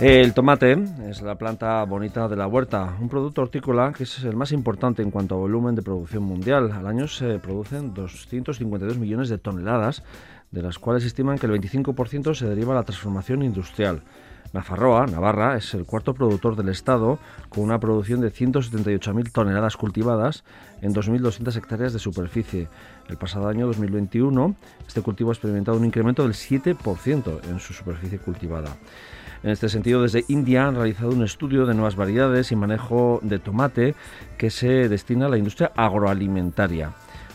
El tomate la planta bonita de la huerta, un producto hortícola que es el más importante en cuanto a volumen de producción mundial. Al año se producen 252 millones de toneladas, de las cuales estiman que el 25% se deriva de la transformación industrial. Nafarroa, Navarra, es el cuarto productor del Estado, con una producción de 178.000 toneladas cultivadas en 2.200 hectáreas de superficie. El pasado año 2021, este cultivo ha experimentado un incremento del 7% en su superficie cultivada. En este sentido, desde India han realizado un estudio de nuevas variedades y manejo de tomate que se destina a la industria agroalimentaria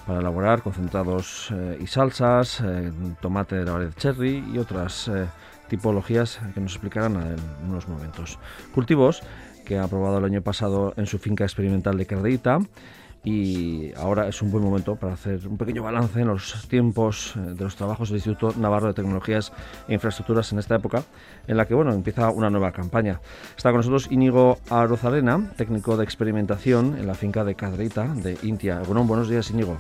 para elaborar concentrados eh, y salsas, eh, tomate de la variedad cherry y otras eh, tipologías que nos explicarán en unos momentos. Cultivos que ha aprobado el año pasado en su finca experimental de Cardeita y ahora es un buen momento para hacer un pequeño balance en los tiempos eh, de los trabajos del Instituto Navarro de Tecnologías e Infraestructuras en esta época, en la que bueno, empieza una nueva campaña. Está con nosotros Íñigo Arozarena, técnico de experimentación en la finca de Cadreita de Intia. Bueno, buenos días, Íñigo.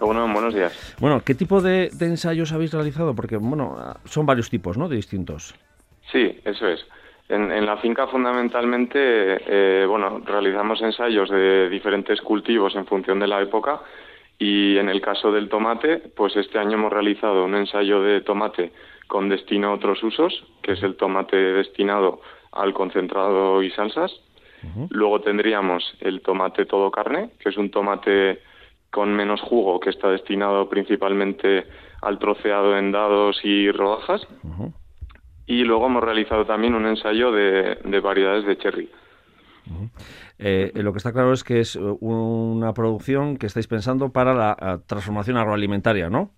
Bueno, buenos días. Bueno, ¿qué tipo de, de ensayos habéis realizado? Porque, bueno, son varios tipos, ¿no?, de distintos. Sí, eso es. En, la finca fundamentalmente, eh, bueno, realizamos ensayos de diferentes cultivos en función de la época y en el caso del tomate, pues este año hemos realizado un ensayo de tomate con destino a otros usos, que es el tomate destinado al concentrado y salsas. Luego tendríamos el tomate todo carne, que es un tomate con menos jugo que está destinado principalmente al troceado en dados y rodajas. Y luego hemos realizado también un ensayo de, variedades de cherry. Eh, lo que está claro es que es una producción que estáis pensando para la transformación agroalimentaria, ¿no?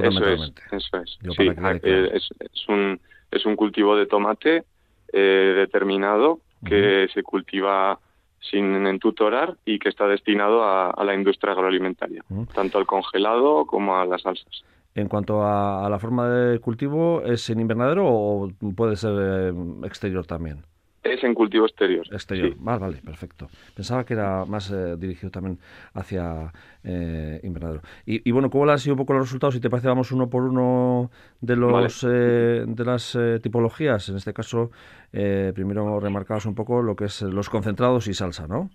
Eso es, eso es. Sí, eh, es, un, es un cultivo de tomate eh, determinado que se cultiva sin entutorar y que está destinado a, la industria agroalimentaria, tanto al congelado como a las salsas. En cuanto a, la forma de cultivo, ¿es en invernadero o puede ser eh, exterior también? Es en cultivo exterior. Exterior, vale, vale, perfecto. Pensaba que era más eh, dirigido también hacia eh, invernadero. Y, bueno, ¿cómo han sido un poco los resultados? Si te parece, vamos uno por uno de los de las tipologías. En este caso, primero remarcabas un poco lo que es los concentrados y salsa, ¿no?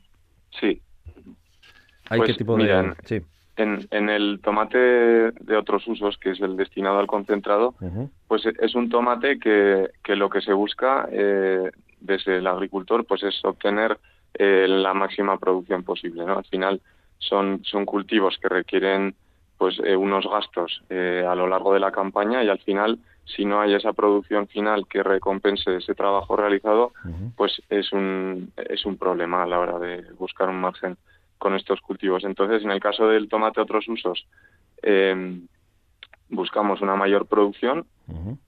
Sí. ¿Hay pues qué tipo de...? Sí. En, en, el tomate de otros usos, que es el destinado al concentrado, pues es un tomate que, que, lo que se busca eh, desde el agricultor pues es obtener eh, la máxima producción posible. ¿no? Al final son, son cultivos que requieren pues eh, unos gastos a lo largo de la campaña y al final si no hay esa producción final que recompense ese trabajo realizado, pues es un, es un problema a la hora de buscar un margen con estos cultivos. Entonces, en el caso del tomate otros usos, em, buscamos una mayor producción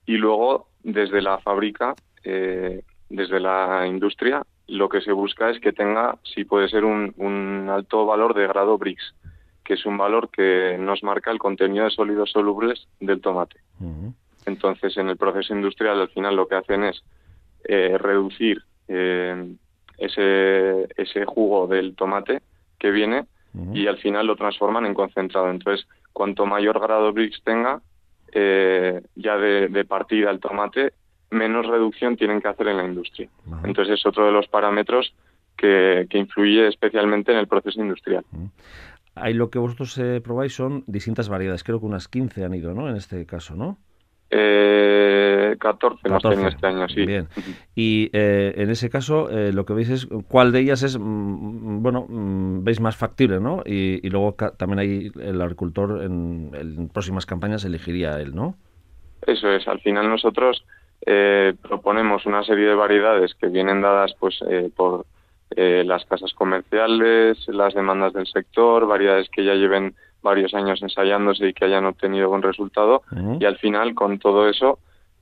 y luego desde la fábrica, eh, desde la industria, lo que se busca es que tenga, si puede ser, un, alto valor de grado BRICS, que es un valor que nos marca el contenido de sólidos solubles del tomate. Entonces, en el proceso industrial, al final lo que hacen es eh, reducir eh, ese, ese jugo del tomate que viene y al final lo transforman en concentrado. Entonces, cuanto mayor grado BRICS tenga, eh, ya de, partida el tomate, menos reducción tienen que hacer en la industria. Entonces, es otro de los parámetros que, que influye especialmente en el proceso industrial. Ahí lo que vosotros eh, probáis son distintas variedades, creo que unas 15 han ido, ¿no? En este caso, ¿no? Eh, 14, 14 este año, sí. Bien. Y eh, en ese caso, eh, lo que veis es cuál de ellas es, mm, bueno, mm, veis más factible, ¿no? Y, luego también ahí el agricultor en, próximas campañas elegiría él, ¿no? Eso es. Al final nosotros eh, proponemos una serie de variedades que vienen dadas, pues, por las casas comerciales, las demandas del sector, variedades que ya lleven varios años ensayándose y que hayan obtenido buen resultado y al final con todo eso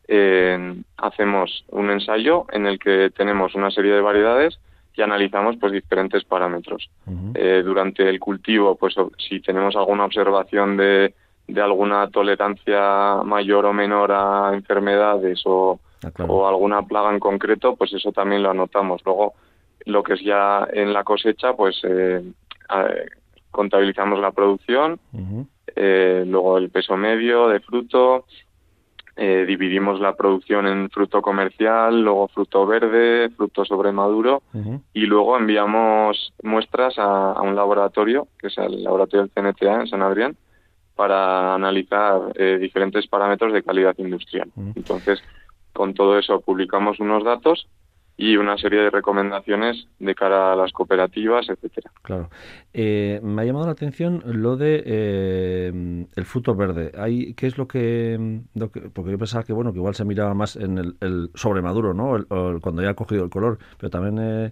eh, hacemos un ensayo en el que tenemos una serie de variedades y analizamos pues diferentes parámetros. Eh, durante el cultivo, pues si tenemos alguna observación de, de alguna tolerancia mayor o menor a enfermedades o, ah, o alguna plaga en concreto, pues eso también lo anotamos. Luego, lo que es ya en la cosecha, pues eh, contabilizamos la producción, eh, luego el peso medio de fruto, eh, dividimos la producción en fruto comercial, luego fruto verde, fruto sobremaduro y luego enviamos muestras a, un laboratorio, que es el laboratorio del CNTA en San Adrián, para analizar eh, diferentes parámetros de calidad industrial. Entonces, con todo eso publicamos unos datos y una serie de recomendaciones de cara a las cooperativas, etcétera. Claro. Eh, me ha llamado la atención lo de eh, el fruto verde. Hay, ¿Qué es lo que, Porque yo pensaba que bueno que igual se miraba más en el, el sobremaduro, ¿no? cuando ya ha cogido el color. Pero también, eh,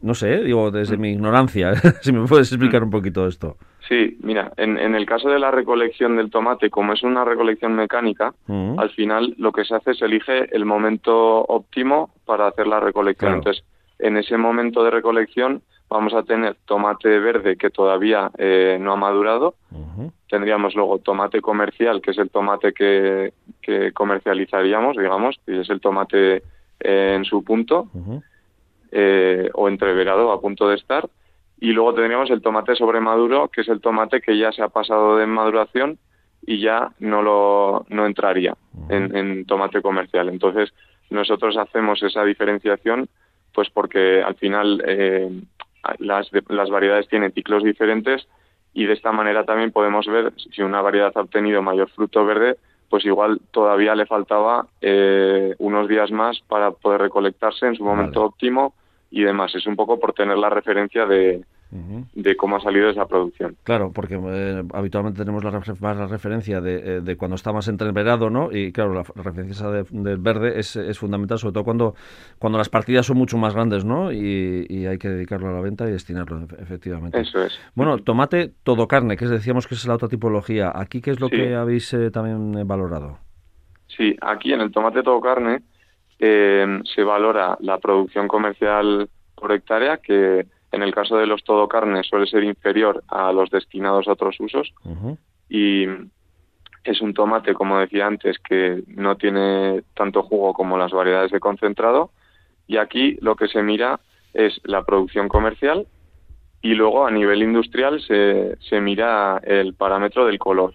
no sé, digo, desde mm. mi ignorancia, si me puedes explicar mm. un poquito esto. Sí, mira, en, en, el caso de la recolección del tomate, como es una recolección mecánica, mm. al final lo que se hace es elige el momento óptimo para hacer la recolección. Entonces, en ese momento de recolección vamos a tener tomate verde que todavía eh, no ha madurado. Tendríamos luego tomate comercial, que es el tomate que, que comercializaríamos, digamos, y es el tomate eh, en su punto, eh, o entreverado a punto de estar y luego tendríamos el tomate sobremaduro, que es el tomate que ya se ha pasado de maduración y ya no lo no entraría en, tomate comercial. Entonces nosotros hacemos esa diferenciación, pues porque al final eh, las, las variedades tienen ciclos diferentes y de esta manera también podemos ver si una variedad ha obtenido mayor fruto verde, pues igual todavía le faltaba eh, unos días más para poder recolectarse en su momento óptimo y demás. Es un poco por tener la referencia de, de cómo ha salido esa producción. Claro, porque eh, habitualmente tenemos la más la referencia de, eh, de, cuando está más entreverado, ¿no? Y claro, la referencia del verde es, es, fundamental, sobre todo cuando, cuando las partidas son mucho más grandes, ¿no? Y, hay que dedicarlo a la venta y destinarlo, efectivamente. Eso es. Bueno, tomate todo carne, que decíamos que es la otra tipología. ¿Aquí qué es lo que habéis eh, también valorado? Sí, aquí en el tomate todo carne se valora la producción comercial por hectárea, que en el caso de los todo carne suele ser inferior a los destinados a otros usos. Y es un tomate, como decía antes, que no tiene tanto jugo como las variedades de concentrado. Y aquí lo que se mira es la producción comercial y luego a nivel industrial se, se mira el parámetro del color.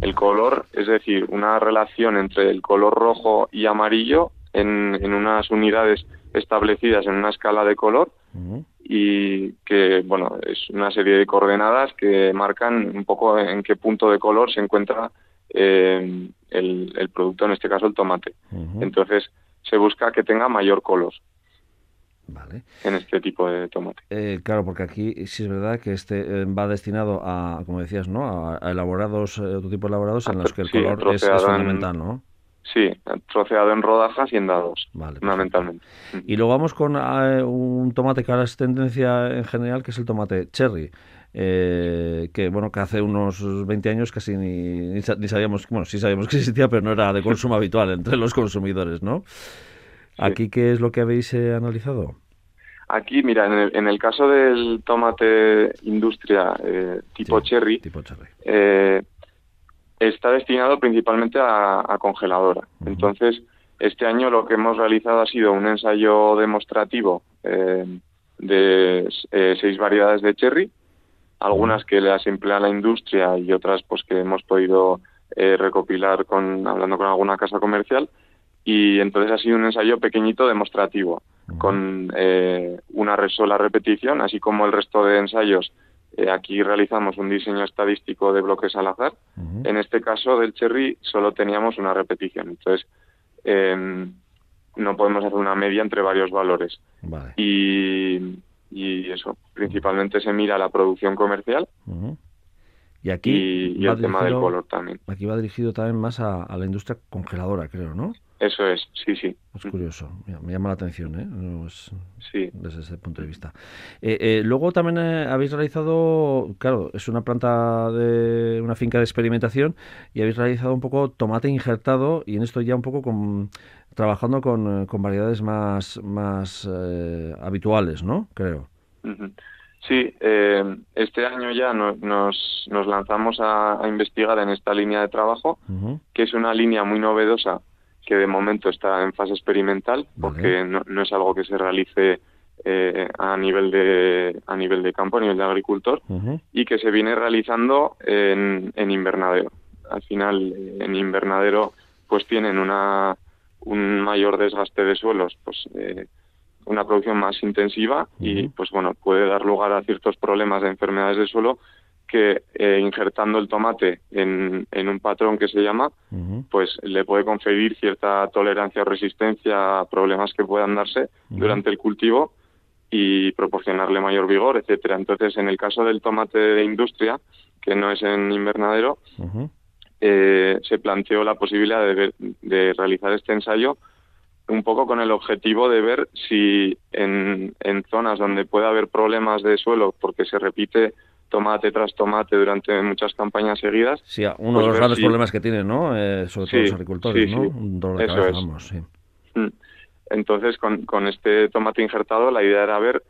El color, es decir, una relación entre el color rojo y amarillo en, en unas unidades establecidas en una escala de color y que, bueno, es una serie de coordenadas que marcan un poco en qué punto de color se encuentra eh, el, producto, en este caso el tomate. Entonces, se busca que tenga mayor color. Vale. en este tipo de tomate. Eh, claro, porque aquí sí es verdad que este eh, va destinado a, como decías, ¿no? A, elaborados, otro tipo de elaborados en los que el color es, fundamental, ¿no? Sí, troceado en rodajas y en dados, fundamentalmente. Y luego vamos con eh, un tomate que ahora es tendencia en general, que es el tomate cherry. Eh, que bueno que hace unos 20 años casi ni, sabíamos bueno sí sabíamos que existía pero no era de consumo habitual entre los consumidores no aquí qué es lo que habéis eh, analizado aquí mira en el, en el, caso del tomate industria tipo cherry tipo cherry está destinado principalmente a, congeladora. Entonces, este año lo que hemos realizado ha sido un ensayo demostrativo eh, de eh, seis variedades de cherry, algunas que las emplea la industria y otras pues que hemos podido eh, recopilar con hablando con alguna casa comercial. Y entonces ha sido un ensayo pequeñito demostrativo con una sola repetición, así como el resto de ensayos eh, aquí realizamos un diseño estadístico de bloques al azar. En este caso del cherry solo teníamos una repetición. Entonces, em, no podemos hacer una media entre varios valores. Y, eso, principalmente se mira la producción comercial. Y aquí y, el tema del color también. Aquí va dirigido también más a, a la industria congeladora, creo, ¿no? Eso es, sí, sí. Es curioso, me llama la atención, ¿eh? sí. Desde ese punto de vista. Eh, eh, luego también eh, habéis realizado, claro, es una planta de una finca de experimentación y habéis realizado un poco tomate injertado y en esto ya un poco con trabajando con, con variedades más, más habituales, ¿no? Creo. Sí, eh, este año ya nos, nos lanzamos a, investigar en esta línea de trabajo, que es una línea muy novedosa que de momento está en fase experimental, porque no, es algo que se realice eh, a nivel de a nivel de campo, a nivel de agricultor, y que se viene realizando en, en invernadero. Al final, en invernadero, pues tienen una un mayor desgaste de suelos, pues eh, una producción más intensiva y pues bueno puede dar lugar a ciertos problemas de enfermedades de suelo que eh, injertando el tomate en, en, un patrón que se llama pues le puede conferir cierta tolerancia o resistencia a problemas que puedan darse durante el cultivo y proporcionarle mayor vigor etcétera. Entonces en el caso del tomate de industria que no es en invernadero eh, se planteó la posibilidad de, de realizar este ensayo un poco con el objetivo de ver si en, en zonas donde puede haber problemas de suelo porque se repite tomate tras tomate durante muchas campañas seguidas. Sí, uno de pues los grandes problemas que tienen, ¿no? Eh, sobre todo los agricultores, ¿no? Un dolor de Eso cabeza, sí. Mm. Entonces, con, con este tomate injertado, la idea era ver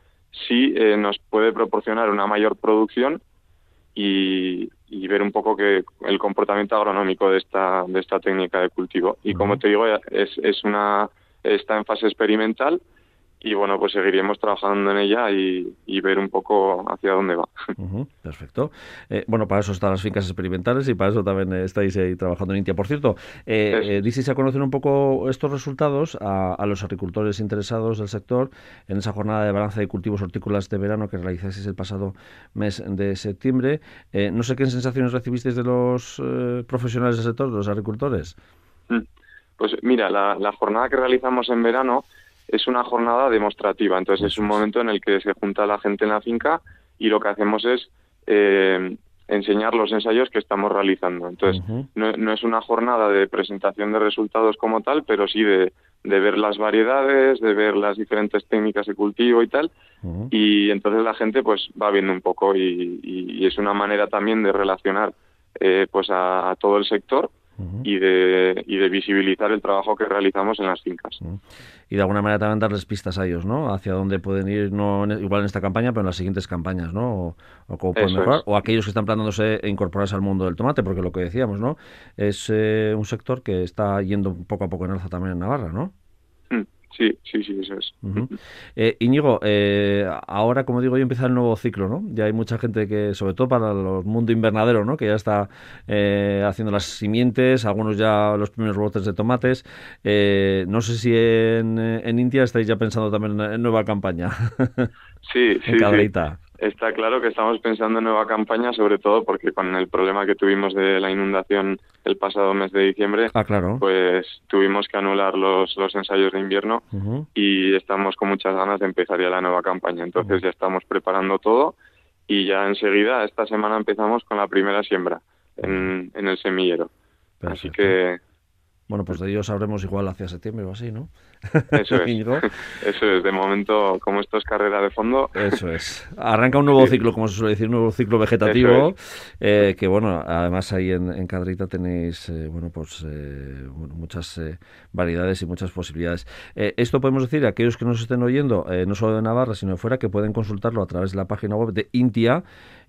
si eh, nos puede proporcionar una mayor producción y, y, ver un poco que el comportamiento agronómico de esta, de esta técnica de cultivo. Y como te digo, es, es una está en fase experimental y bueno, pues seguiremos trabajando en ella y, ver un poco hacia dónde va. perfecto. Eh, bueno, para eso están las fincas experimentales y para eso también estáis ahí trabajando en India. Por cierto, eh, eh a conocer un poco estos resultados a, los agricultores interesados del sector en esa jornada de balance de cultivos hortícolas de verano que realizasteis el pasado mes de septiembre. Eh, no sé qué sensaciones recibisteis de los profesionales del sector, de los agricultores. Mm. Pues mira, la, jornada que realizamos en verano es una jornada demostrativa, entonces es un momento en el que se junta la gente en la finca y lo que hacemos es eh, enseñar los ensayos que estamos realizando. Entonces, no, es una jornada de presentación de resultados como tal, pero sí de, ver las variedades, de ver las diferentes técnicas de cultivo y tal. Y entonces la gente pues va viendo un poco y, es una manera también de relacionar eh, pues a, todo el sector y, de, y de visibilizar el trabajo que realizamos en las fincas. Y de alguna manera también darles pistas a ellos, ¿no? Hacia dónde pueden ir, no igual en esta campaña, pero en las siguientes campañas, ¿no? O, cómo pueden mejorar. O aquellos que están planeándose e incorporarse al mundo del tomate, porque lo que decíamos, ¿no? Es eh, un sector que está yendo poco a poco en alza también en Navarra, ¿no? Sí, sí, sí, eso es. Eh, Íñigo, eh, ahora, como digo, ya empieza el nuevo ciclo, ¿no? Ya hay mucha gente que, sobre todo para el mundo invernadero, ¿no? Que ya está eh, haciendo las simientes, algunos ya los primeros brotes de tomates. Eh, no sé si en, en, India estáis ya pensando también en, nueva campaña. Sí, sí. Está claro que estamos pensando en nueva campaña, sobre todo porque con el problema que tuvimos de la inundación el pasado mes de diciembre, ah, claro. pues tuvimos que anular los, los ensayos de invierno y estamos con muchas ganas de empezar ya la nueva campaña. Entonces ya estamos preparando todo y ya enseguida, esta semana empezamos con la primera siembra en, en el semillero. Así que bueno, pues de ello sabremos igual hacia septiembre o así, ¿no? Eso es. Eso es. De momento, como esto es carrera de fondo. Eso es. Arranca un nuevo ciclo, como se suele decir, un nuevo ciclo vegetativo. Eh, que bueno, además ahí en, en Cadrita tenéis, eh, bueno, pues eh, muchas variedades y muchas posibilidades. esto podemos decir a aquellos que nos estén oyendo, no solo de Navarra, sino de fuera, que pueden consultarlo a través de la página web de Intia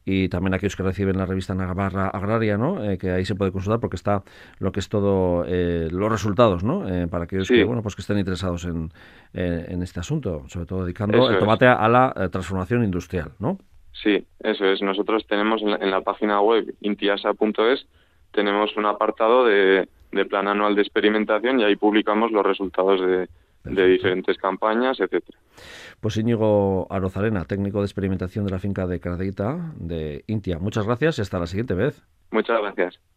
y también aquellos que reciben la revista Navarra Agraria, ¿no? Eh, que ahí se puede consultar porque está lo que es todo eh, los resultados, ¿no? Eh, para aquellos que bueno pues que estén interesados en, en este asunto, sobre todo dedicando el tomate a la transformación industrial, ¿no? Sí, eso es. Nosotros tenemos en la, página web intiasa.es tenemos un apartado de, de plan anual de experimentación y ahí publicamos los resultados de, de diferentes campañas, etcétera. Pues Íñigo Arozarena, técnico de experimentación de la finca de Cardeita de Intia. Muchas gracias y hasta la siguiente vez. Muchas gracias.